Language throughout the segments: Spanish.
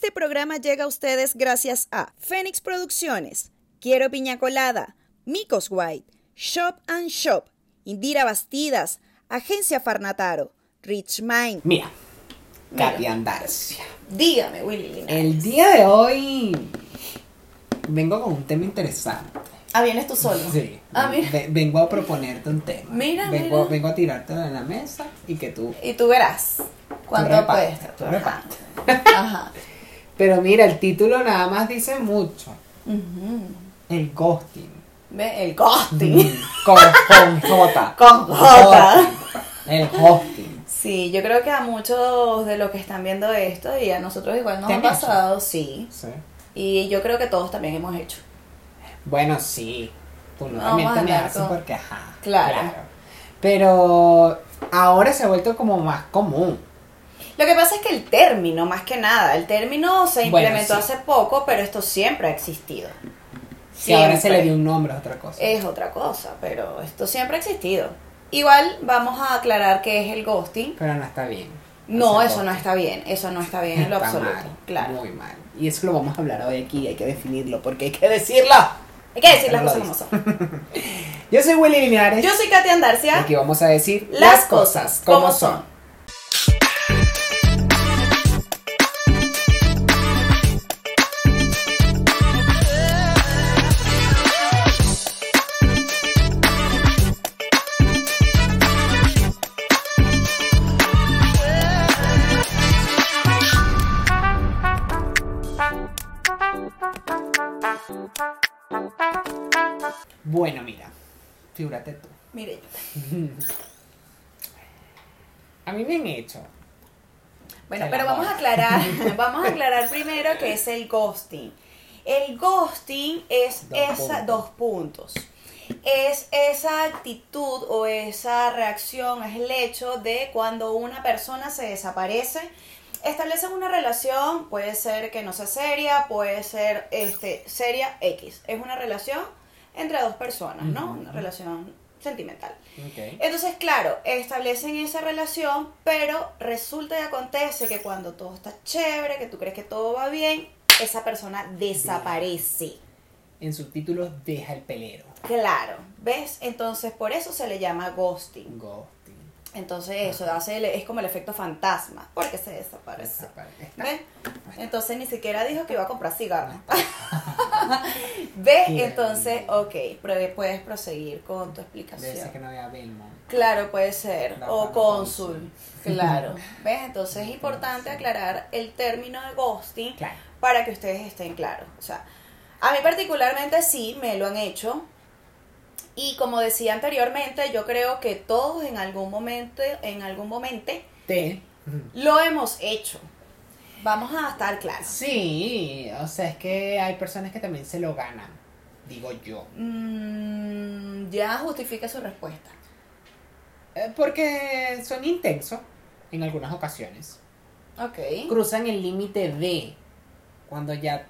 Este programa llega a ustedes gracias a Fénix Producciones, Quiero Piña Colada, Micos White, Shop and Shop, Indira Bastidas, Agencia Farnataro, Rich Mind. Mira, Katy Andarcia. Dígame, Willy Linares. El día de hoy vengo con un tema interesante. Ah, vienes tú solo. Sí. Ah, mira. Ve- Vengo a proponerte un tema. Mira, vengo, mira. vengo a tirarte en la mesa y que tú. Y tú verás cuánto cuesta. tú repartes. Ajá. Pero mira, el título nada más dice mucho. El ghosting. Ve, el ghosting. Con, con J. Con J. El ghosting. Sí, yo creo que a muchos de los que están viendo esto y a nosotros igual nos ¿Te ha pasado, sí. Sí. Y yo creo que todos también hemos hecho. Bueno, sí. Tú no también te me haces porque ajá. Claro. Pero ahora se ha vuelto como más común. Lo que pasa es que el término, más que nada, el término se Bueno, implementó sí. hace poco, pero esto siempre ha existido. Si ahora se le dio un nombre es otra cosa. Es otra cosa, pero esto siempre ha existido. Igual vamos a aclarar qué es el ghosting. Pero no está bien. No, eso no está bien, eso no está bien en lo Está absoluto. mal, Claro. Muy mal. Y eso lo vamos a hablar hoy aquí, hay que definirlo, porque hay que decirlo. Hay que decir las cosas como son. Yo soy Willy Linares. Yo soy Katia y Andarcia. aquí vamos a decir Las cosas como son. Figúrate tú. Mire yo. A mí me han hecho. Bueno, pero vamos a aclarar, vamos a aclarar primero qué es el ghosting. El ghosting es Dos esa puntos. dos puntos. Es esa actitud o esa reacción, es el hecho de cuando una persona se desaparece, establecen una relación, puede ser que no sea seria, puede ser este seria X. Es una relación entre dos personas, ¿no? Una relación sentimental. Ok. Entonces, claro, establecen esa relación, pero resulta y acontece que cuando todo está chévere, que tú crees que todo va bien, esa persona desaparece. En subtítulos deja el pelero. Claro, ¿ves? Entonces, por eso se le llama ghosting. Ghosting. Entonces, eso hace el- es como el efecto fantasma, porque se desaparece. ¿Ves? Entonces, ni siquiera dijo que iba a comprar cigarros. ¿Ves? Entonces, ok, puedes proseguir con tu Debe explicación. ser que no vea Belmont. Claro, puede ser. La o cónsul. Claro. ¿Ves? Entonces es importante aclarar el término de ghosting Claro. para que ustedes estén claros. O sea, a mí particularmente sí me lo han hecho. Y como decía anteriormente, yo creo que todos en algún momento, en algún momento, Te. lo hemos hecho. Vamos a estar claros. Sí, o sea, es que hay personas que también se lo ganan, digo yo. Mm, ya justifica su respuesta. Eh, Porque son intensos en algunas ocasiones. Ok. Cruzan el límite de cuando ya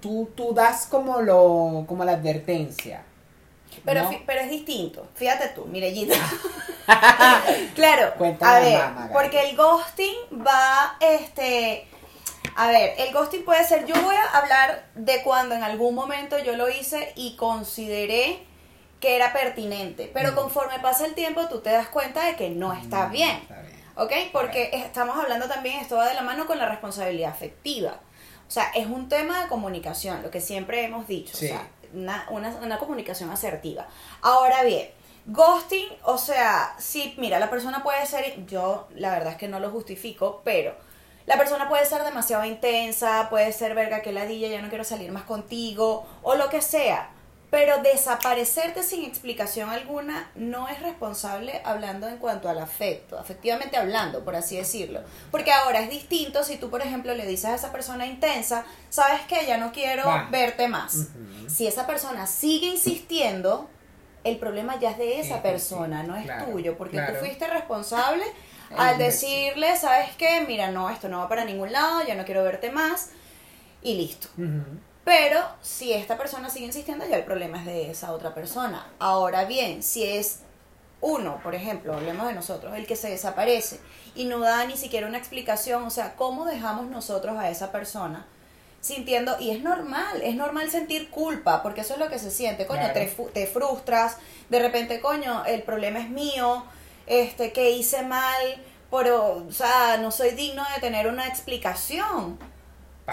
tú, tú das como lo como la advertencia. Pero, pero es distinto. Fíjate tú, Mirellita. claro, Cuéntame, a ver, mamá, porque el ghosting va, este, a ver, el ghosting puede ser, yo voy a hablar de cuando en algún momento yo lo hice y consideré que era pertinente, pero Mm. conforme pasa el tiempo tú te das cuenta de que no está Mm, bien. Está bien. ¿Ok? Porque estamos hablando también, esto va de la mano con la responsabilidad afectiva. O sea, es un tema de comunicación, lo que siempre hemos dicho. Sí. O sea, una, una, comunicación asertiva. Ahora bien, ghosting, o sea, sí, mira, la persona puede ser, yo la verdad es que no lo justifico, pero la persona puede ser demasiado intensa, puede ser verga que ladilla, ya no quiero salir más contigo, o lo que sea. Pero desaparecerte sin explicación alguna no es responsable hablando en cuanto al afecto, afectivamente hablando, por así decirlo. Porque ahora es distinto si tú, por ejemplo, le dices a esa persona intensa, sabes que ya no quiero verte más. Si esa persona sigue insistiendo, el problema ya es de esa Sí, persona, sí, no es claro, tuyo, porque claro. tú fuiste responsable al decirle, sabes qué, mira, no, esto no va para ningún lado, ya no quiero verte más, y listo. Pero si esta persona sigue insistiendo, ya el problema es de esa otra persona. Ahora bien, si es uno, por ejemplo, hablemos de nosotros, el que se desaparece y no da ni siquiera una explicación, o sea, ¿cómo dejamos nosotros a esa persona? sintiendo, y es normal, es normal sentir culpa, porque eso es lo que se siente, coño, Claro. te, te frustras, de repente, coño, el problema es mío, este, que hice mal, pero, o sea, no soy digno de tener una explicación,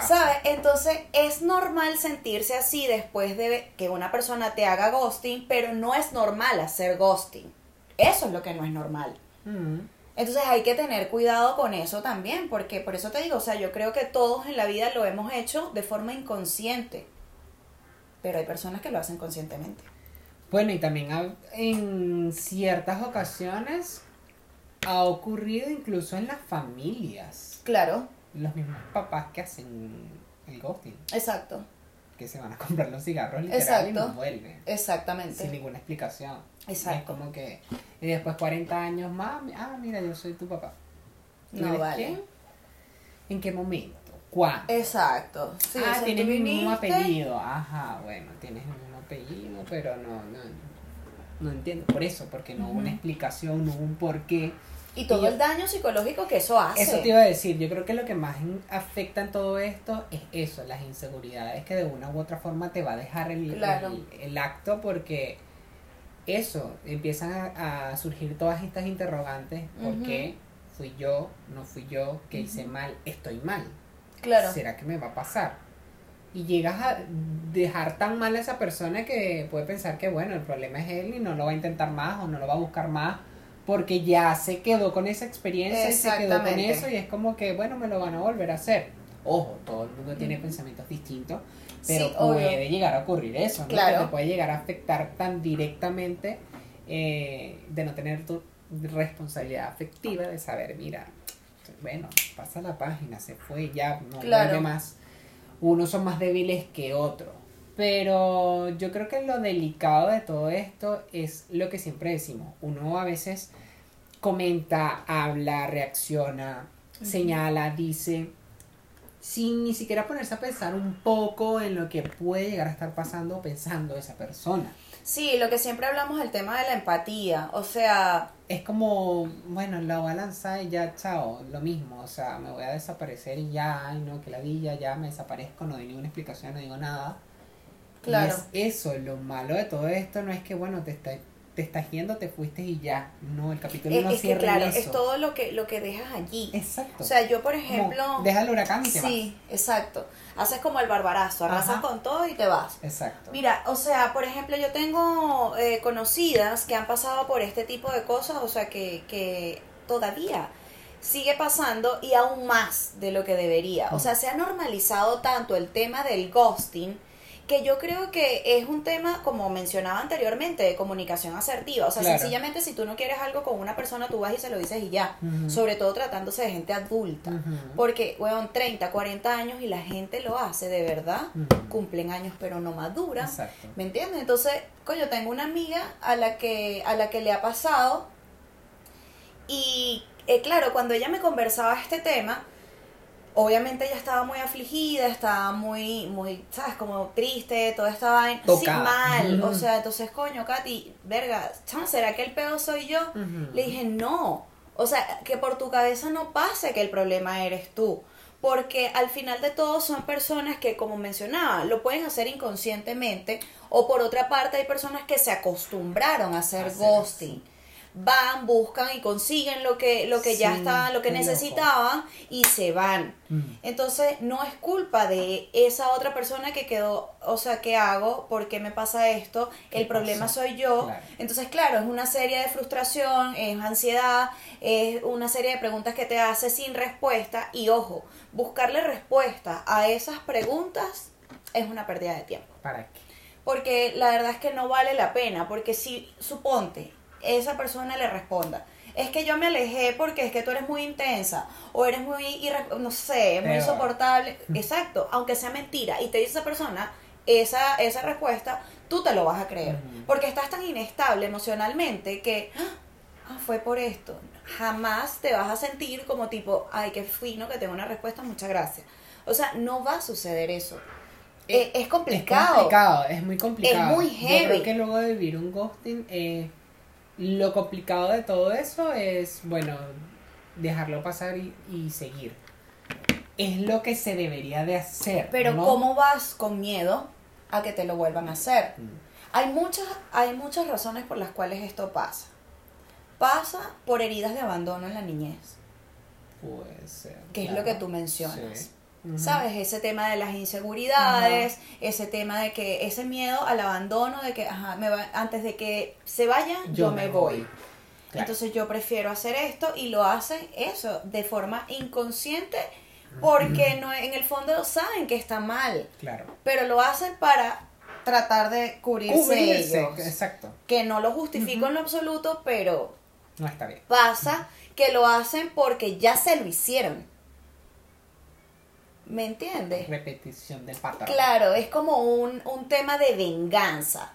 Pasa. ¿sabes? Entonces, es normal sentirse así después de que una persona te haga ghosting, pero no es normal hacer ghosting, eso es lo que no es normal. Mm. Entonces hay que tener cuidado con eso también, porque por eso te digo, o sea, yo creo que todos en la vida lo hemos hecho de forma inconsciente, pero hay personas que lo hacen conscientemente. Bueno, y también en ciertas ocasiones ha ocurrido incluso en las familias. Claro, Los mismos papás que hacen el ghosting, exacto, que se van a comprar los cigarros literal y no vuelven. Sin exactamente. ninguna explicación. Exacto. Es como que. Y después 40 años más. Ah, mira, yo soy tu papá. ¿Tú No vale. quién? ¿En qué momento? ¿Cuándo? Exacto. Sí, ah, tienes mi mismo apellido. Ajá, bueno, tienes el mismo apellido, pero no, no, no entiendo. Por eso, porque no hubo una explicación, no hubo un porqué. Y todo Y yo- el daño psicológico que eso hace. Eso te iba a decir, yo creo que lo que más afecta en todo esto es eso, las inseguridades que de una u otra forma te va a dejar el, Claro. el, el acto porque eso, empiezan a, a surgir todas estas interrogantes, ¿por qué fui yo, no fui yo, qué hice mal, estoy mal? Claro. ¿Será que me va a pasar? Y llegas a dejar tan mal a esa persona que puede pensar que bueno, el problema es él y no lo va a intentar más o no lo va a buscar más porque ya se quedó con esa experiencia se quedó con eso y es como que bueno, me lo van a volver a hacer. Ojo, todo el mundo tiene pensamientos distintos, pero Sí, obvio. puede llegar a ocurrir eso, ¿no? Claro. Que te puede llegar a afectar tan directamente eh, de no tener tu responsabilidad afectiva de saber, mira, bueno, pasa la página, se fue, ya no Claro. vuelve más. Unos son más débiles que otros. Pero yo creo que lo delicado de todo esto es lo que siempre decimos. Uno a veces comenta, habla, reacciona, señala, dice, sin ni siquiera ponerse a pensar un poco en lo que puede llegar a estar pasando o pensando esa persona. Sí, lo que siempre hablamos el tema de la empatía, o sea, Es como, bueno, la voy a lanzar y ya, chao, lo mismo, o sea, me voy a desaparecer y ya, ay no, que la villa, ya me desaparezco, no doy ninguna explicación, no digo nada. Claro. Y es eso, lo malo de todo esto no es que, bueno, te, está, te estás yendo, te fuiste y ya, no, el capítulo es, no es que cierra en claro, eso. es todo lo que, lo que dejas allí. Exacto. O sea, yo por Como, ejemplo... deja el huracán y te Sí, exacto. Haces como el barbarazo, arrasas Ajá. con todo y te vas. vas. Exacto. Mira, o sea, por ejemplo, yo tengo eh, conocidas que han pasado por este tipo de cosas, o sea, que, que todavía sigue pasando y aún más de lo que debería. O sea, se ha normalizado tanto el tema del ghosting que yo creo que es un tema, como mencionaba anteriormente, de comunicación asertiva. O sea, Claro. sencillamente si tú no quieres algo con una persona, tú vas y se lo dices y ya. Sobre todo tratándose de gente adulta. Porque, weón, 30, 40 años y la gente lo hace de verdad. Cumplen años pero no maduran. Exacto. ¿Me entiendes? Entonces, coño, tengo una amiga a la que, a la que le ha pasado. Y eh, claro, cuando ella me conversaba este tema, obviamente ella estaba muy afligida, estaba muy, muy, ¿sabes? Como triste, toda esta vaina. Sí, mal. O sea, entonces, coño, Katy, verga, ¿será que el pedo soy yo? Le dije, no. O sea, que por tu cabeza no pase que el problema eres tú. Porque al final de todo son personas que, como mencionaba, lo pueden hacer inconscientemente. O por otra parte, hay personas que se acostumbraron a hacer Hacer ghosting. Van, buscan y consiguen lo que, lo que ya estaban, lo que loco. necesitaban y se van. Ujú. Entonces, no es culpa de esa otra persona que quedó, o sea, ¿qué hago? ¿Por qué me pasa esto? ¿Qué El problema soy yo. Claro. Entonces, claro, es una serie de frustración, es ansiedad, es una serie de preguntas que te hace sin respuesta. Y ojo, buscarle respuesta a esas preguntas es una pérdida de tiempo. ¿Para qué? Porque la verdad es que no vale la pena, porque si, suponte, esa persona le responda, es que yo me alejé porque es que tú eres muy intensa, o eres muy, no sé, muy insoportable, exacto, aunque sea mentira, y te dice esa persona esa, esa respuesta, tú te lo vas a creer, porque estás tan inestable emocionalmente que, ah, fue por esto, jamás te vas a sentir como tipo, ay, qué fino que tengo una respuesta, muchas gracias. O sea, no va a suceder eso. Eh, es complicado. Es complicado, es muy complicado. Es muy Yo heavy. creo que luego de vivir un ghosting, eh, lo complicado de todo eso es, bueno, dejarlo pasar y, y seguir. Es lo que se debería de hacer. Pero ¿no? ¿cómo vas con miedo a que te lo vuelvan a hacer? Mm. Hay muchas, hay muchas razones por las cuales esto pasa. Pasa por heridas de abandono en la niñez, Puede ser. que es lo que tú mencionas. Sí. ¿Sabes? Ese tema de las inseguridades, ese tema de que ese miedo al abandono, de que ajá, me va- antes de que se vayan, yo, me voy. Claro. Entonces yo prefiero hacer esto y lo hacen eso de forma inconsciente porque no en el fondo saben que está mal, claro. pero lo hacen para tratar de cubrirse, Cubrirse, ellos. exacto. Que no lo justifico en lo absoluto, pero No está bien. pasa que lo hacen porque ya se lo hicieron. ¿Me entiendes? Repetición del patrón. Claro, es como un, un tema de venganza.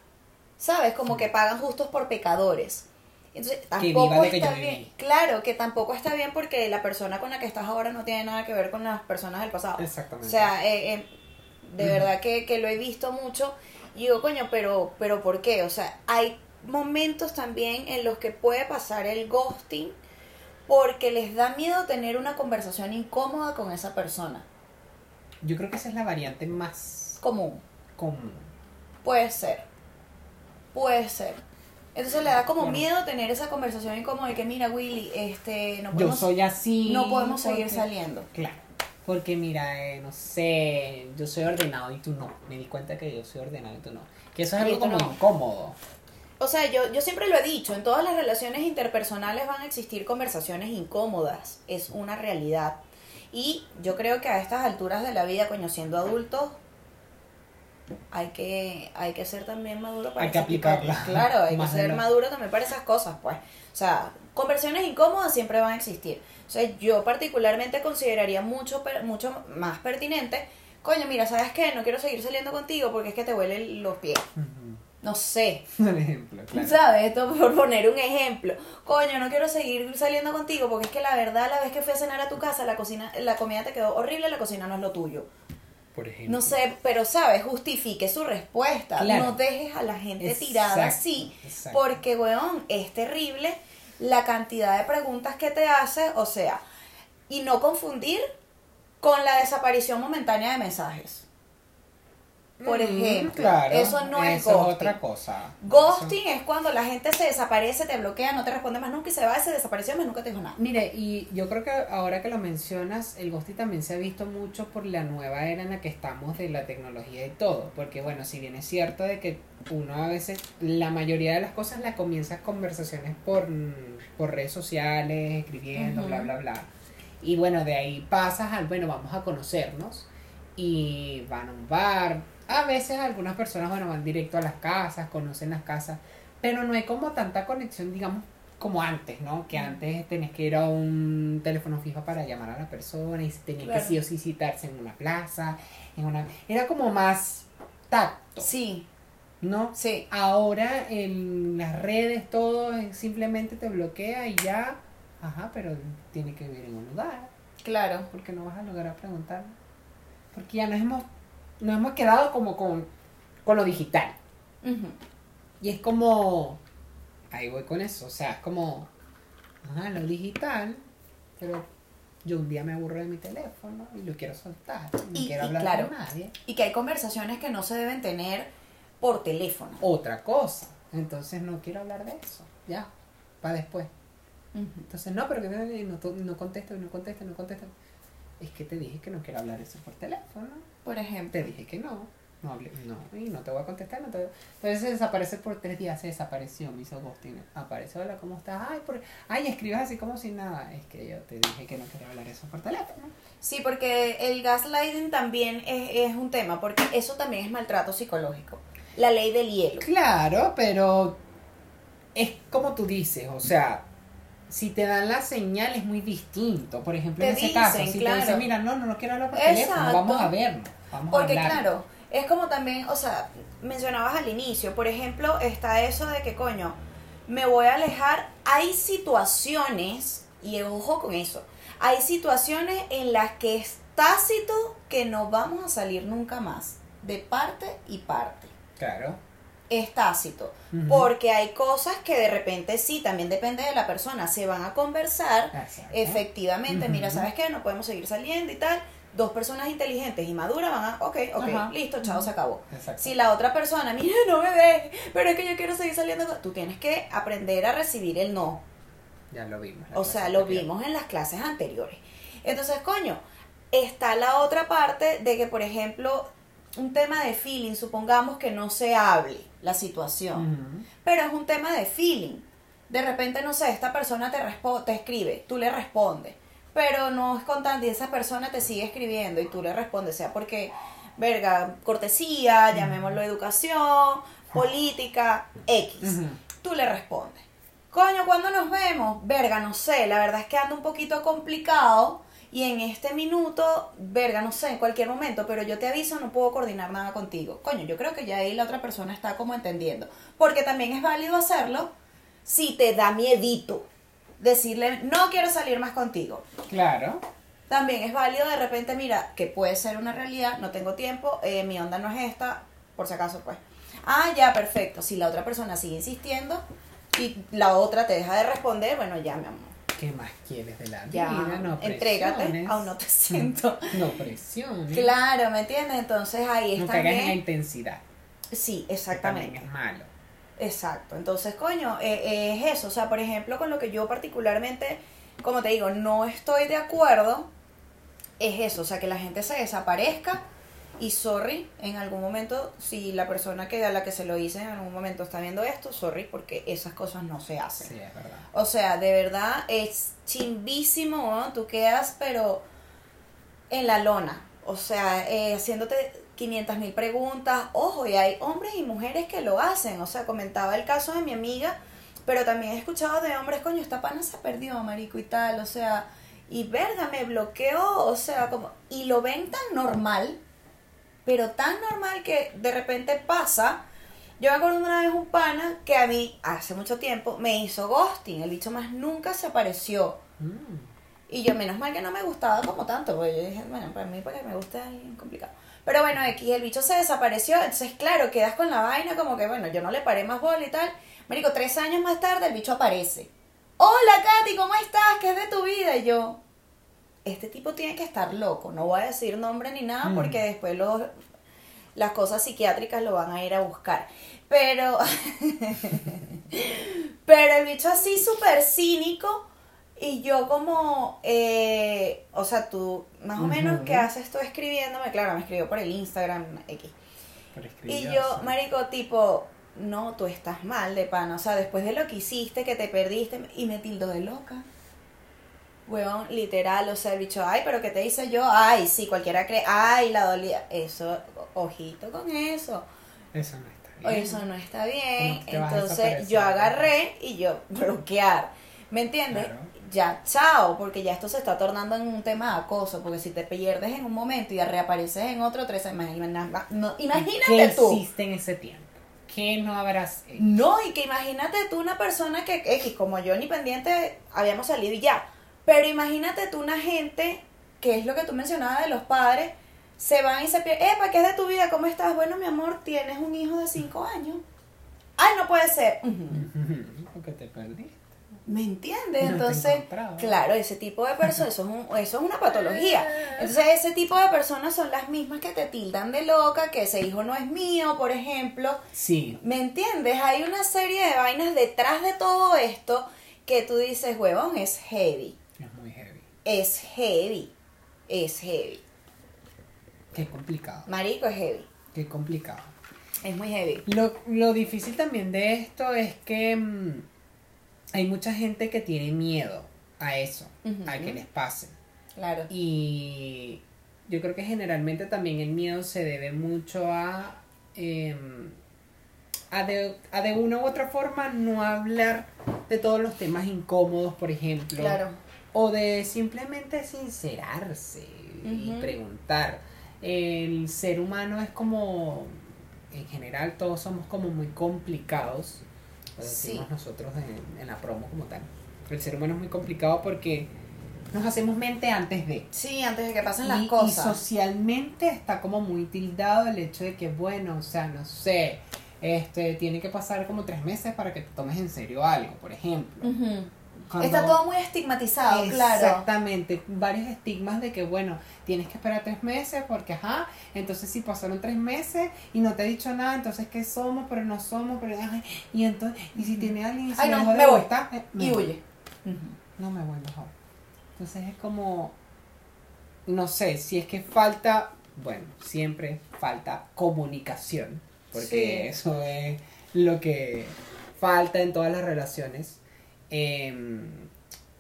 ¿Sabes? Como que pagan justos por pecadores. Entonces, tampoco está bien. viví. Claro, que tampoco está bien porque la persona con la que estás ahora no tiene nada que ver con las personas del pasado. Exactamente. O sea, eh, eh, de verdad que, que lo he visto mucho. Y digo, coño, pero, pero ¿por qué? O sea, hay momentos también en los que puede pasar el ghosting porque les da miedo tener una conversación incómoda con esa persona. Yo creo que esa es la variante más Común. común. Puede ser. Puede ser. Entonces le da como miedo tener esa conversación incómoda de que, mira, Willy, este, no Yo podemos, soy así. no podemos seguir porque- saliendo. Claro. Porque mira, eh, no sé, yo soy ordenado y tú no. Me di cuenta que yo soy ordenado y tú no. Que eso es algo como no. incómodo. O sea, yo, yo siempre lo he dicho, en todas las relaciones interpersonales van a existir conversaciones incómodas, es una realidad. Y yo creo que a estas alturas de la vida, coño, siendo adultos, hay que, hay que ser también maduro para Hay que tipo aplicarla. Claro, hay que ser maduro también para esas cosas, pues. O sea, conversaciones incómodas siempre van a existir. O sea, yo particularmente consideraría mucho, mucho más pertinente, coño, mira, ¿sabes qué? No quiero seguir saliendo contigo porque es que te huelen los pies. No sé, Por ejemplo, claro. ¿Sabes? Esto por poner un ejemplo. Coño, no quiero seguir saliendo contigo porque es que la verdad, la vez que fui a cenar a tu casa, la cocina, la comida te quedó horrible, la cocina no es lo tuyo. Por ejemplo. No sé, pero sabes, justifique su respuesta. Claro. No dejes a la gente Exacto, tirada así, exacto. porque, weón, es terrible la cantidad de preguntas que te hace, o sea, y no confundir con la desaparición momentánea de mensajes. Por Mm, ejemplo, claro, eso no es eso es ghosting. otra cosa. Ghosting es cuando la gente se desaparece, te bloquea, no te responde más nunca y se va, se desapareció más nunca te dijo nada. Mire, y yo creo que ahora que lo mencionas, el ghosting también se ha visto mucho por la nueva era en la que estamos de la tecnología y todo. Porque bueno, si bien es cierto de que uno a veces, la mayoría de las cosas la comienza conversaciones por, por redes sociales, escribiendo, Ujú. bla, bla, bla. Y bueno, de ahí pasas al, bueno, vamos a conocernos. Y van a un bar. A veces algunas personas, bueno, van directo a las casas, conocen las casas. Pero no hay como tanta conexión, digamos, como antes, ¿no? Que antes tenías que ir a un teléfono fijo para llamar a la persona y tenía Claro. que sí o sí citarse en una plaza, en una... Era como más tacto, Sí, ¿no? sí. Ahora en las redes todo simplemente te bloquea y ya, ajá, pero tiene que vivir en un lugar, Claro. porque no vas a lograr preguntar. Porque ya nos hemos, nos hemos quedado como con, con lo digital. Y es como. Ahí voy con eso. O sea, es como. Ajá, lo digital. Pero yo un día me aburro de mi teléfono y lo quiero soltar. No Y- quiero y hablar claro. con nadie. Y que hay conversaciones que no se deben tener por teléfono. Otra cosa. Entonces no quiero hablar de eso. Ya. Para después. Entonces, no, pero que no, no, to- no contesto, no contesto, no contesto. Es que te dije que no quiero hablar eso por teléfono. Por ejemplo. Te dije que no. No, hablé, no, y no te voy a contestar. No te... Entonces se desaparece por tres días, se desapareció, me hizo ghosting. Aparece, hola, ¿cómo estás? Ay, por... Ay, escribes así como si nada. Es que yo te dije que no quería hablar eso por teléfono. Sí, porque el gaslighting también es, es un tema, porque eso también es maltrato psicológico. La ley del hielo. Claro, pero es como tú dices, o sea, si te dan la señal es muy distinto. Por ejemplo, Te en ese dicen, caso, si claro. te dicen, mira, no, no, no quiero hablar por Exacto. teléfono, vamos a vernos, vamos Porque a hablar. claro, es como también, o sea, mencionabas al inicio, por ejemplo, está eso de que, coño, me voy a alejar. Hay situaciones, y ojo con eso, hay situaciones en las que es tácito que no vamos a salir nunca más, de parte y parte. Claro. Es tácito. Porque hay cosas que de repente sí, también depende de la persona, se van a conversar. Exacto. Efectivamente, mira. ¿sabes qué? No podemos seguir saliendo y tal. Dos personas inteligentes y maduras van a, ok, ok, Ajá. listo, chao, se acabó. Exacto. Si la otra persona, mira, no me ve, pero es que yo quiero seguir saliendo, con-", tú tienes que aprender a recibir el no. Ya lo vimos. O sea, lo anterior. vimos en las clases anteriores. Entonces, coño, está la otra parte de que, por ejemplo, un tema de feeling, supongamos que no se hable la situación, pero es un tema de feeling. De repente, no sé, esta persona te, respo- te escribe, tú le respondes, pero no es constante y esa persona te sigue escribiendo y tú le respondes, sea porque, verga, cortesía, llamémoslo educación, política, X tú le respondes. Coño, ¿cuándo nos vemos? Verga, no sé, la verdad es que anda un poquito complicado y en este minuto, verga, no sé, en cualquier momento, pero yo te aviso, no puedo coordinar nada contigo. Coño, yo creo que ya ahí la otra persona está como entendiendo. Porque también es válido hacerlo si te da miedito. Decirle, no quiero salir más contigo. Claro. También es válido de repente, mira, que puede ser una realidad, no tengo tiempo, eh, mi onda no es esta, por si acaso, pues. Ah, ya, perfecto. Si la otra persona sigue insistiendo y la otra te deja de responder, bueno, ya, mi amor. ¿Qué más quieres de la Ya, vida? No entrégate, aún no te siento. No presiones. Claro, ¿me entiendes? Entonces ahí No está caigas en la intensidad. Sí, exactamente. Es malo. Exacto, entonces, coño, eh, es eso, o sea, por ejemplo, con lo que yo particularmente, como te digo, no estoy de acuerdo, es eso, o sea, que la gente se desaparezca y sorry, en algún momento, si la persona que a la que se lo hice en algún momento está viendo esto, sorry, porque esas cosas no se hacen. Sí, es verdad. O sea, de verdad es chimbísimo, ¿no? Tú quedas, pero en la lona. O sea, eh, haciéndote 500 mil preguntas. Ojo, y hay hombres y mujeres que lo hacen. O sea, comentaba el caso de mi amiga, pero también he escuchado de hombres, coño, esta pana se perdió, marico, y tal. O sea, y verga, me bloqueó. O sea, como. Y lo ven tan normal, pero tan normal que de repente pasa. Yo me acuerdo una vez un pana que a mí, hace mucho tiempo, me hizo ghosting. El bicho más nunca se apareció. Mm. Y yo, menos mal que no me gustaba como tanto, porque yo dije, bueno, para mí, porque me gusta alguien complicado. Pero bueno, X, el bicho se desapareció, entonces, claro, quedas con la vaina como que, bueno, yo no le paré más bola y tal. Marico, tres años más tarde el bicho aparece. Hola, Katy, ¿cómo estás? ¿Qué es de tu vida? Y yo, este tipo tiene que estar loco. No voy a decir nombre ni nada Mm. porque después los, las cosas psiquiátricas lo van a ir a buscar. Pero, pero el bicho así súper cínico y yo como, eh, o sea, tú más o menos. ¿qué haces tú escribiéndome? Claro, me escribió por el Instagram X. Y yo, marico, tipo, no, tú estás mal de pana. O sea, después de lo que hiciste, que te perdiste, y me tildo de loca. Huevón, literal, o sea, el bicho, ay, pero ¿qué te hice yo? Ay, sí, cualquiera cree, ay, la dolía. Eso, ojito con eso. Eso no está bien. Eso no está bien. ¿Cómo te vas a Entonces yo agarré y yo bloquear. ¿Me entiendes? Claro. Ya, chao, porque ya esto se está tornando en un tema de acoso. Porque si te pierdes en un momento y reapareces en otro, tres imagina- no, imagínate ¿Qué tú. hiciste en ese tiempo? ¿Qué no habrás hecho? No, y que imagínate tú una persona que, X, como yo ni pendiente, habíamos salido y ya. Pero imagínate tú una gente, que es lo que tú mencionabas de los padres, se van y se pierden. Epa, ¿qué es de tu vida? ¿Cómo estás? Bueno, mi amor, tienes un hijo de 5 años. Ay, no puede ser. Porque te perdiste. ¿Me entiendes? No Entonces, claro, ese tipo de personas, eso, es un- eso es una patología. Entonces, ese tipo de personas son las mismas que te tildan de loca, que ese hijo no es mío, por ejemplo. Sí. ¿Me entiendes? Hay una serie de vainas detrás de todo esto que tú dices, huevón, es heavy. Es heavy. Es heavy. Qué complicado. Marico, es heavy. Qué complicado. Es muy heavy. Lo, lo difícil también de esto es que mm, hay mucha gente que tiene miedo a eso, a que les pase. Claro. Y yo creo que generalmente también el miedo se debe mucho a, em, a, de, a de una u otra forma no hablar de todos los temas incómodos, por ejemplo. Claro. O de simplemente sincerarse y preguntar. El ser humano es como, en general todos somos como muy complicados. Lo Sí. decimos nosotros en, en la promo como tal. El ser humano es muy complicado porque nos hacemos mente antes de. Sí, antes de que pasen Y- las y, cosas. socialmente está como muy tildado el hecho de que, bueno, o sea, no sé, este, tiene que pasar como tres meses para que te tomes en serio algo, por ejemplo. Cuando- Está todo muy estigmatizado, claro. Exactamente, varios estigmas de que, bueno, tienes que esperar tres meses porque, ajá, entonces si pasaron tres meses y no te he dicho nada, entonces que somos, pero no somos, pero, ay, y entonces, y si tiene alguien si Ay, me no, me voy. eh, me Y voy. huye. No me voy mejor. Entonces es como, no sé, si es que falta, bueno, siempre falta comunicación, porque Sí. eso es lo que falta en todas las relaciones. Em,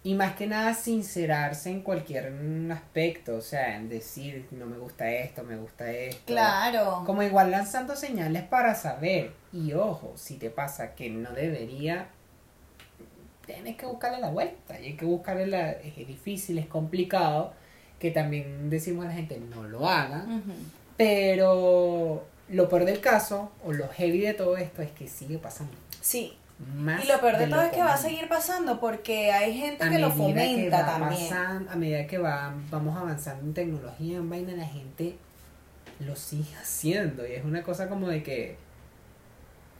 y más que nada sincerarse en cualquier aspecto, o sea, en decir, no me gusta esto, me gusta esto. Claro. Como igual lanzando señales para saber. Y ojo, si te pasa que no debería, tienes que buscarle la vuelta. Y hay que buscarle la... Es difícil, es complicado. Que también decimos a la gente, no lo haga. Pero lo peor del caso, o lo heavy de todo esto, es que sigue pasando. Sí. Más Y lo peor de todo es que va a seguir pasando porque hay gente A que lo que fomenta va también. a medida que va, vamos avanzando en tecnología, en vaina, la gente lo sigue haciendo. Y es una cosa como de que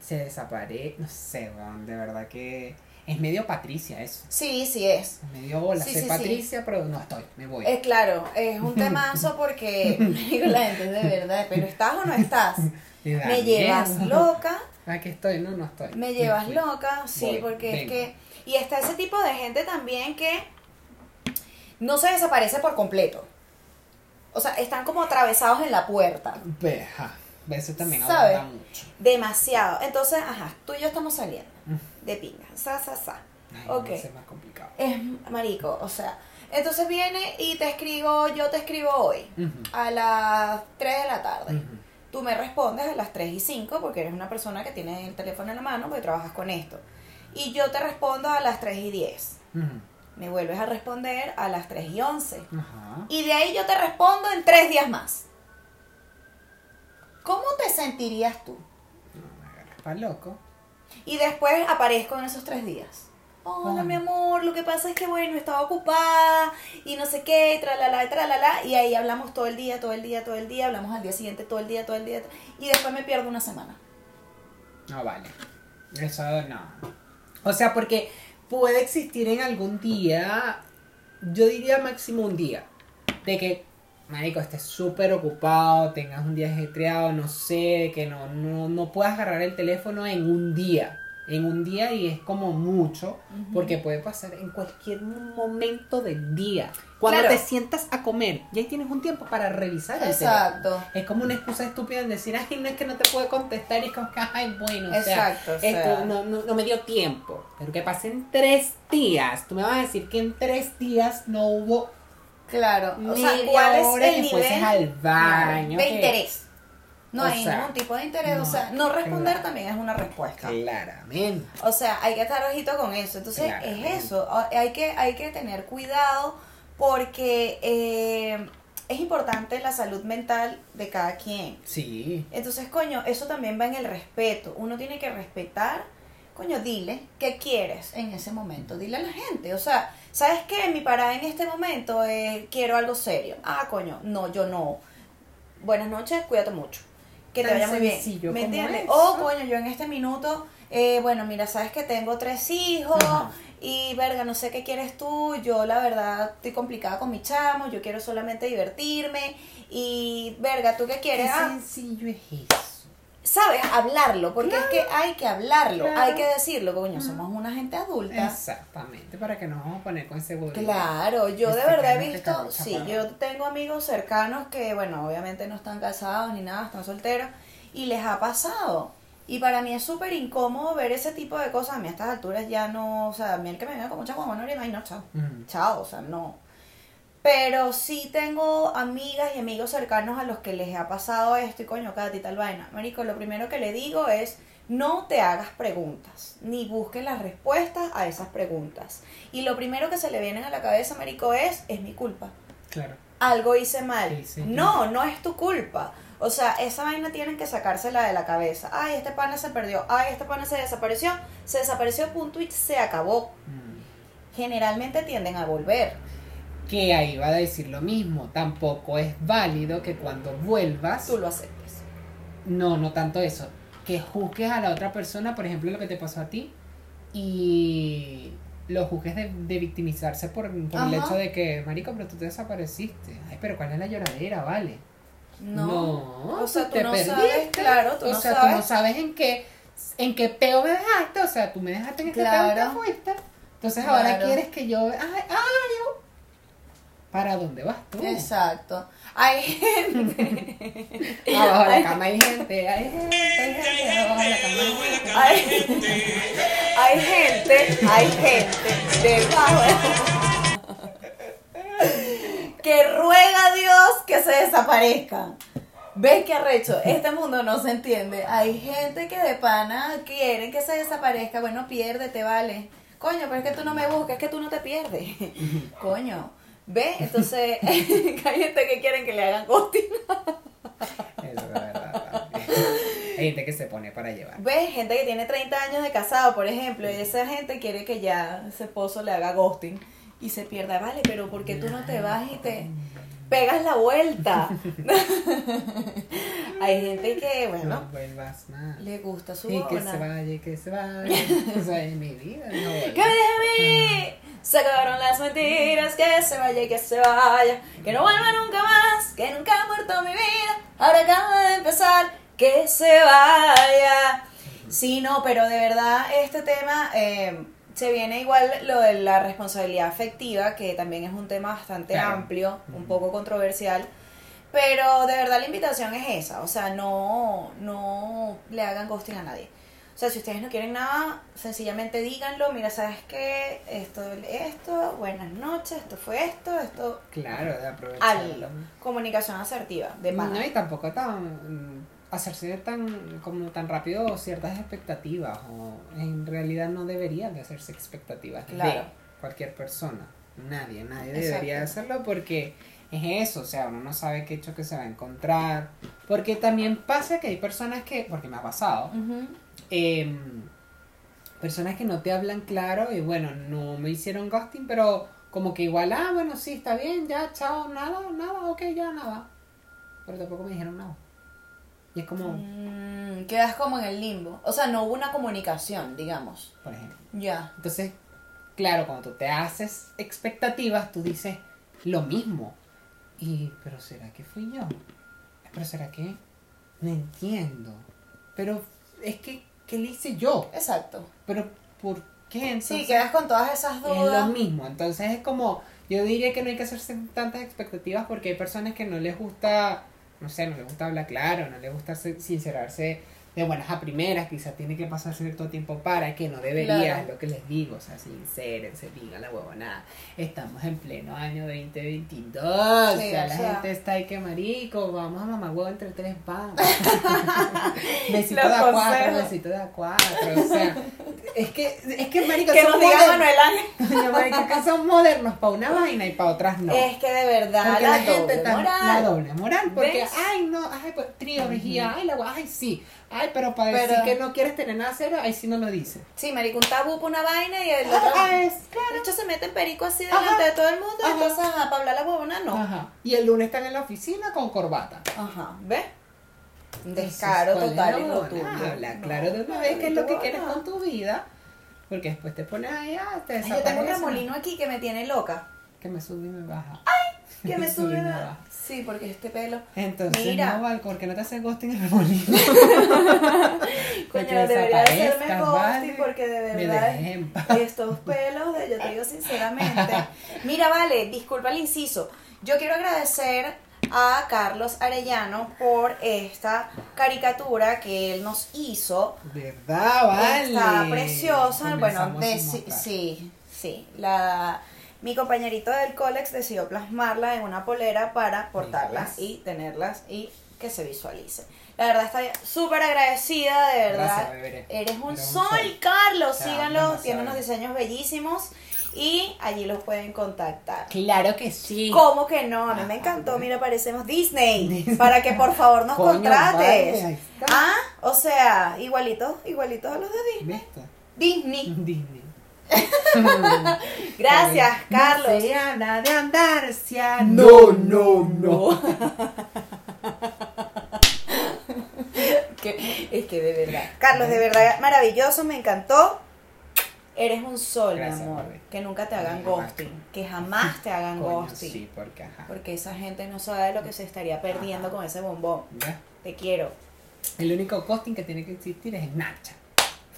se desaparece. No sé, de verdad que es medio Patricia eso. Sí, sí es. Es medio hola, Sí, soy sí, sí. Patricia, pero no estoy, me voy. Es claro, es un temazo porque digo la gente de verdad, pero estás o no estás. Me llevas loca, Aquí estoy, no, no estoy. me llevas loca, sí, Voy, porque es que y está ese tipo de gente también que no se desaparece por completo. O sea, están como atravesados en la puerta. Ve, ajá, Eso también ¿Sabe? abunda mucho. Demasiado. Entonces, ajá, tú y yo estamos saliendo Mm. de pinga. Sa, sa, sa. Ay, Ok. no, es más complicado. Es marico, o sea. Entonces viene y te escribo, yo te escribo hoy a las 3 de la tarde. ujú. Tú me respondes a las 3 y 5 porque eres una persona que tiene el teléfono en la mano porque trabajas con esto. Y yo te respondo a las 3 y 10. Ujú. Me vuelves a responder a las 3 y 11. Ajá. Y de ahí yo te respondo en 3 días más. ¿Cómo te sentirías tú? No, me agarras pa' loco. Y después aparezco en esos 3 días. Hola, Ah. mi amor, lo que pasa es que, bueno, estaba ocupada y no sé qué, y tralala, y tralala. Y ahí hablamos todo el día, todo el día, todo el día. Hablamos al día siguiente, todo el día, todo el día. Y después me pierdo una semana. No vale. Eso no. O sea, porque puede existir en algún día, yo diría máximo un día, de que, marico, estés súper ocupado, tengas un día ajetreado, no sé, que no, no, no puedas agarrar el teléfono en un día. En un día y es como mucho, porque puede pasar en cualquier momento del día. Cuando Claro. te sientas a comer, ya ahí tienes un tiempo para revisar el teléfono. Exacto. Es como una excusa estúpida en decir, ay, no es que no te puedo contestar, y es como que, ay, bueno, o Exacto, sea, o sea. esto no, no, no me dio tiempo. Pero que pasen tres días. Tú me vas a decir que en tres días no hubo Claro. O sea, ¿cuál es el nivel al baño. de interés? No O hay sea, ningún tipo de interés. o no, sea, no responder claro. también es una respuesta. Claramente. O sea, hay que estar ojito con eso. Entonces, Claramente. es eso. O- Hay que, hay que tener cuidado porque eh, es importante la salud mental de cada quien. Sí. Entonces, coño, eso también va en el respeto. Uno tiene que respetar. Coño, dile qué quieres en ese momento. Dile a la gente. O sea, ¿sabes qué? Mi parada en este momento es quiero algo serio. Ah, coño, no, yo no. Buenas noches, cuídate mucho. Que te vaya muy bien. ¿Me entiendes? eso. O, coño, yo en este minuto, eh, bueno, mira, sabes que tengo tres hijos Ajá. y, verga, no sé qué quieres tú. Yo, la verdad, estoy complicada con mi chamo. Yo quiero solamente divertirme. Y, verga, ¿tú qué Qué quieres? Ah, sencillo es eso. Sabes hablarlo, porque es que hay que hablarlo, Claro. hay que decirlo, coño, somos una gente adulta. Exactamente. Para que nos vamos a poner con seguridad. Claro, yo de Este verdad he visto, sí, yo tengo amigos cercanos que, bueno, obviamente no están casados ni nada, están solteros, y les ha pasado. Y para mí es súper incómodo ver ese tipo de cosas. A mí a estas alturas ya no, o sea, a mí el que me venga con mucha mamá no no, chao. Chao, o sea, no. Pero sí tengo amigas y amigos cercanos a los que les ha pasado esto y coño, Katy, tal vaina. Marico, lo primero que le digo es no te hagas preguntas, ni busques las respuestas a esas preguntas. Y lo primero que se le viene a la cabeza, Marico, es, es mi culpa. Claro. Algo hice mal. Sí, sí. No, no es tu culpa. O sea, esa vaina tienen que sacársela de la cabeza. Ay, este pana se perdió. Ay, este pana se desapareció. Se desapareció, punto y se acabó. Mm. Generalmente tienden a volver. Que ahí va a decir lo mismo. Tampoco es válido que cuando vuelvas. Tú lo aceptes. No, no tanto eso. que juzgues a la otra persona, por ejemplo, lo que te pasó a ti, y lo juzgues de, de victimizarse por, por el hecho de que, marico, pero tú te desapareciste. Ay, pero ¿cuál es la lloradera? Vale. No. o sea, tú te no perdiste. sabes, claro, tú o no sea, sabes. tú no sabes en qué, en qué peo me dejaste, o sea, tú me dejaste en este Claro. peo y te fuiste. Entonces ahora quieres que yo, ay, ay, yo- ¿para dónde vas tú? Exacto. Hay gente. Abajo de la cama hay gente, hay gente, hay gente, abajo de la cama hay gente. Hay, gente, hay gente debajo de- que ruega a Dios que se desaparezcan. ¿Ves qué arrecho? Este mundo no se entiende. Hay gente que de pana quieren que se desaparezca. Bueno, piérdete, vale. Coño, pero es que tú no me buscas, es que tú no te pierdes. Coño. ¿Ves? Entonces, hay gente que quieren que le hagan ghosting. Eso es verdad. Hay gente que se pone para llevar. ¿Ves? Gente que tiene 30 años de casado, por ejemplo, y esa gente quiere que ya ese esposo le haga ghosting y se pierda. Vale, pero ¿por qué tú no te vas y te pegas la vuelta? Hay gente que, No bueno, vuelvas más. le gusta su Y que se vaya, que se vaya. O sea, en mi vida. No ¡Que me deje a mí! Se acabaron las mentiras, que se vaya y que se vaya, que no vuelva nunca más, que nunca ha muerto mi vida, ahora acaba de empezar, que se vaya. Sí, no, pero de verdad este tema eh, se viene igual lo de la responsabilidad afectiva, que también es un tema bastante Claro. amplio, un poco controversial. Pero de verdad la invitación es esa, o sea, no, no le hagan ghosting a nadie. O sea, si ustedes no quieren nada, sencillamente díganlo, mira, ¿sabes qué? Esto, esto, buenas noches, esto fue esto, esto, Claro, de aprovecharlo. al comunicación asertiva, de pana. No, y tampoco tan hacerse tan como tan rápido ciertas expectativas o en realidad no deberían de hacerse expectativas de Claro. cualquier persona nadie nadie Exacto. debería hacerlo porque es eso o sea uno no sabe qué hecho que se va a encontrar porque también pasa que hay personas que porque me ha pasado em, personas que no te hablan claro y bueno, no me hicieron ghosting, pero como que igual, ah, bueno, sí, está bien, ya, chao, nada, nada, ok, ya, nada. Pero tampoco me dijeron nada. Y es como, Mm, quedas como en el limbo. O sea, no hubo una comunicación, digamos. por ejemplo. Ya. Entonces, claro, cuando tú te haces expectativas, tú dices lo mismo. Y, pero ¿será que fui yo? Pero ¿será que? No entiendo. Pero es que, ¿qué le hice yo? Exacto. Pero ¿por qué? Entonces, Sí, quedas con todas esas Es lo dudas. mismo, entonces es como, yo diría que no hay que hacerse tantas expectativas porque hay personas que no les gusta, no sé, no les gusta hablar claro, no les gusta se- sincerarse de buenas a primeras, quizás tiene que pasar cierto tiempo para que no debería, Claro. es lo que les digo, o sea, sincérense, digan la huevonada, estamos en pleno año 2022, o Sí, sea, o la sea. gente está ahí que marico, vamos a mamar huevo entre tres pan, besito de a cuatro, besito de a cuatro, o sea, es que, es que marico, Que nos diga. Manuel Ángel. Marico, que son modernos para una vaina y para otras no. Es que de verdad porque la, la, gente doble está moral. la doble moral, porque ¿Ves? ay no, ay pues trío, vigía, ay la ay sí, ay pero para decir Pero- que no quieres tener nada serio, ay sí no lo dice. Sí, marico, un tabú para una vaina y el otro... Ah, es, De claro. hecho, se mete en perico así Ajá. delante de todo el mundo, Ajá. entonces, ajá, para hablar la huevona, no. Ajá. Y el lunes están en la oficina con corbata. Ajá, ¿ves? Descaro Entonces, total y ¿cuál es la rotundo. huevonada? Habla No, claro de una vez qué es lo que quieres con tu vida, porque después te pones ahí, ah, te Ay, yo tengo un remolino aquí que me tiene loca. Que me sube y me baja. Que me sube. baja. Sí, porque este pelo. Entonces, Mira. no, Val, ¿por qué no te haces ghosting en el remolino? Coño, debería hacerme ghosting porque de verdad estos pelos, de, yo te digo sinceramente. Mira, vale, disculpa el inciso. Yo quiero agradecer a Carlos Arellano por esta caricatura que él nos hizo. ¿Verdad, vale? Está preciosa. Bueno, de- sí, sí. La, mi compañerito del Colex decidió plasmarla en una polera para portarlas y tenerlas y que se visualice. La verdad estoy súper agradecida, de verdad. Gracias. Eres un Eres un sol. Carlos. Síganlo, tiene unos diseños bellísimos y allí los pueden contactar. Claro que sí. ¿Cómo que no? A mí me Ajá, encantó. Mira, parecemos Disney. Disney. Para que por favor nos Coño, contrates. vale. Ah, o sea, igualitos, igualitos a los de Disney. ¿Viste? Disney. Disney. Gracias, No Carlos. se habla de andarcia. No, no, no. Que Es que de verdad. Carlos, de verdad, maravilloso, me encantó. Eres un sol, Gracias, mi amor. Que nunca te hagan ghosting. Que jamás te hagan Coño, ghosting. Sí, porque ajá. Porque esa gente no sabe lo que se estaría perdiendo Ajá. con ese bombón. Te quiero. El único costing que tiene que existir es Snapchat.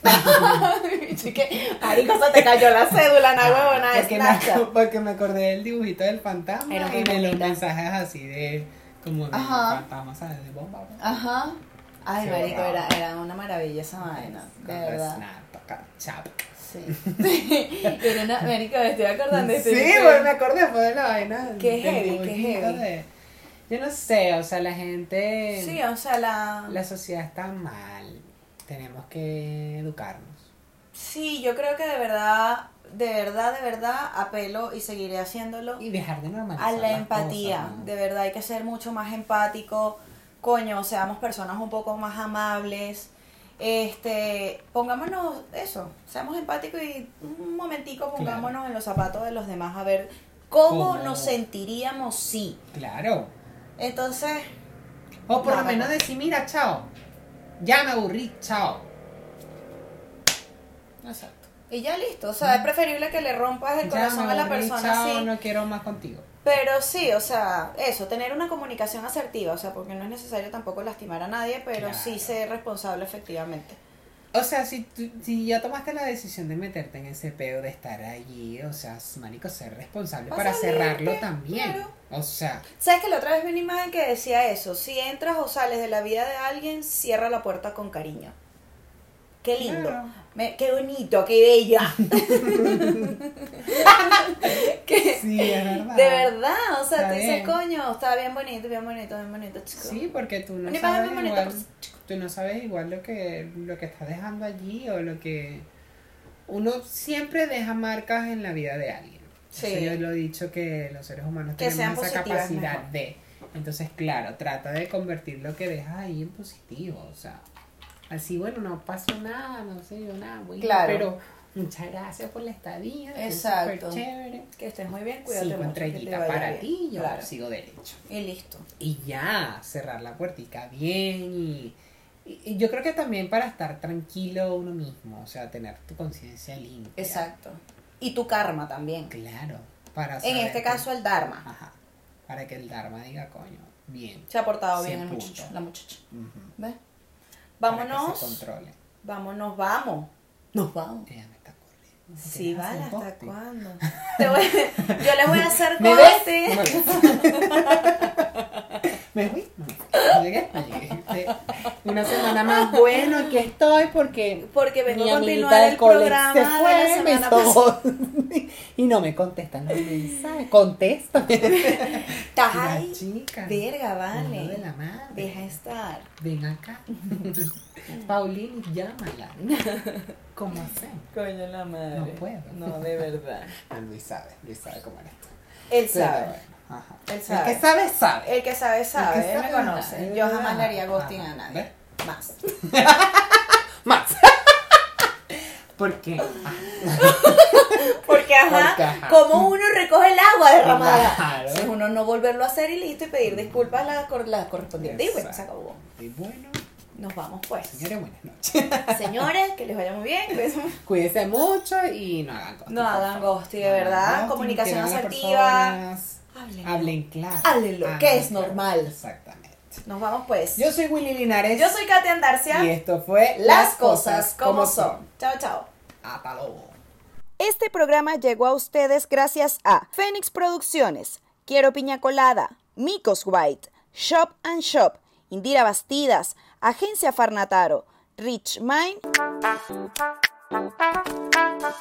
Así que, marico, se te cayó la cédula, na huevona de porque, me, porque me acordé del dibujito del fantasma Era y de los mensajes así de como de Ajá. fantasma, ¿sabes? De bomba. bomba. Ajá. Ay, Qué marico, era, era una maravilla esa vaina. De verdad. Snap, chap. Sí. Era una, marico, me estoy acordando de Sí, este- bueno, me acordé fue de la vaina. Qué heavy, qué heavy. de- yo no sé, o sea, la gente. Sí, o sea, la... La sociedad está mal. Tenemos que educarnos. Sí, yo creo que de verdad, de verdad, de verdad, apelo y seguiré haciéndolo Y dejar de normalizar. a la las empatía. cosas, ¿no? De verdad, hay que ser mucho más empático. Coño, seamos personas un poco más amables. Este, pongámonos eso, seamos empáticos y un momentico pongámonos en los zapatos de los demás a ver cómo ¿Cómo? nos sentiríamos si. Claro. Entonces, O por lo menos decir, mira, chao. Ya me aburrí, chao. exacto. Y ya listo, o sea, es preferible que le rompas el Ya corazón me a la aburrí, persona chao, no quiero más contigo. Pero sí, o sea, eso, tener una comunicación asertiva, o sea, porque no es necesario tampoco lastimar a nadie, pero sí Claro. ser responsable efectivamente. O sea, si, tú- si ya tomaste la decisión de meterte en ese pedo de estar allí, o sea, marico, ser responsable para cerrarlo también. claro. O sea, ¿Sabes que la otra vez vi una imagen que decía eso? Si entras o sales de la vida de alguien, cierra la puerta con cariño. Qué lindo. Claro. Me- qué bonito, qué bella. Que- sí, es verdad. de verdad, o sea, Está tú dices, bien. coño, está bien bonito, bien bonito, bien bonito, chico. Sí, porque tú no sabes igual, pues, tú no sabes igual lo que lo que estás dejando allí o lo que uno siempre deja marcas en la vida de alguien. Sí. Eso yo lo he dicho que los seres humanos Que tenemos esa capacidad mejor. de. Entonces, claro, trata de convertir lo que dejas ahí en positivo, o sea, así bueno, no pasó nada, no sé yo nada, bueno, Claro. pero muchas gracias por la estadía, Exacto. chévere. Que estés muy bien, cuídate estrellitas vaya para bien. ti, yo Claro. sigo derecho Y listo. y ya cerrar la puertica bien y, y- y yo creo que también para estar tranquilo uno mismo, o sea, tener tu conciencia limpia. Exacto. Y tu karma también. Claro. Para En este que- caso, el Dharma. Ajá. Para que el Dharma diga, coño, bien. Se ha portado bien el muchacho, la muchacha. ¿Ves? Para que Vámonos. se controle. Vámonos, vamos. Nos vamos. Ella me está corriendo. Sí, ¿Quieres vale, ¿hasta cuándo? Te voy- yo les voy a hacer corte. ¿Me fui? No, llegué, no llegué. Sí. Una semana más bueno, aquí estoy porque Porque vengo mi a continuar el programa se de la fue, me semana pasada. y no me contestan los mensajes. Contesta. Estás ahí. chica. Verga, Uno de vale. la madre. Deja estar. Ven acá. Paulini, llámala. ¿Cómo hacemos? Coño la madre. No puedo. No, de verdad. Ah, Luis sabe, Luis sabe cómo eres tú. Él Pero sabe. Bueno, ajá. Él sabe. El que sabe, sabe. El que sabe, sabe. El que Él me conoce. sabe. Yo jamás le haría ghosting Ajá. a nadie. Más. Más. ¿Por qué? Porque ajá, Porque, ajá. como uno recoge el agua derramada. Claro. Es uno no volverlo a hacer y listo y pedir disculpas a la, cor- la correspondiente. Y bueno, se acabó. Y bueno, Nos vamos pues. señores, buenas noches. Señores, que les vaya muy bien. cuídense mucho. Y no hagan ghosting. No hagan ghosting, de verdad. ghosting, Comunicación asertiva. Personas, Hablen. Hablen claro. Háblenlo, Hablen que es claro. normal. Exactamente. Nos vamos pues. Yo soy Willy Linares. Yo soy Katia Andarcia. Y esto fue Las cosas como son. Chao, chao. Hasta luego. Este programa llegó a ustedes gracias a Fénix Producciones, Quiero Piña Colada, Micos White, Shop and Shop, Indira Bastidas, Agencia Farnataro, Rich Mind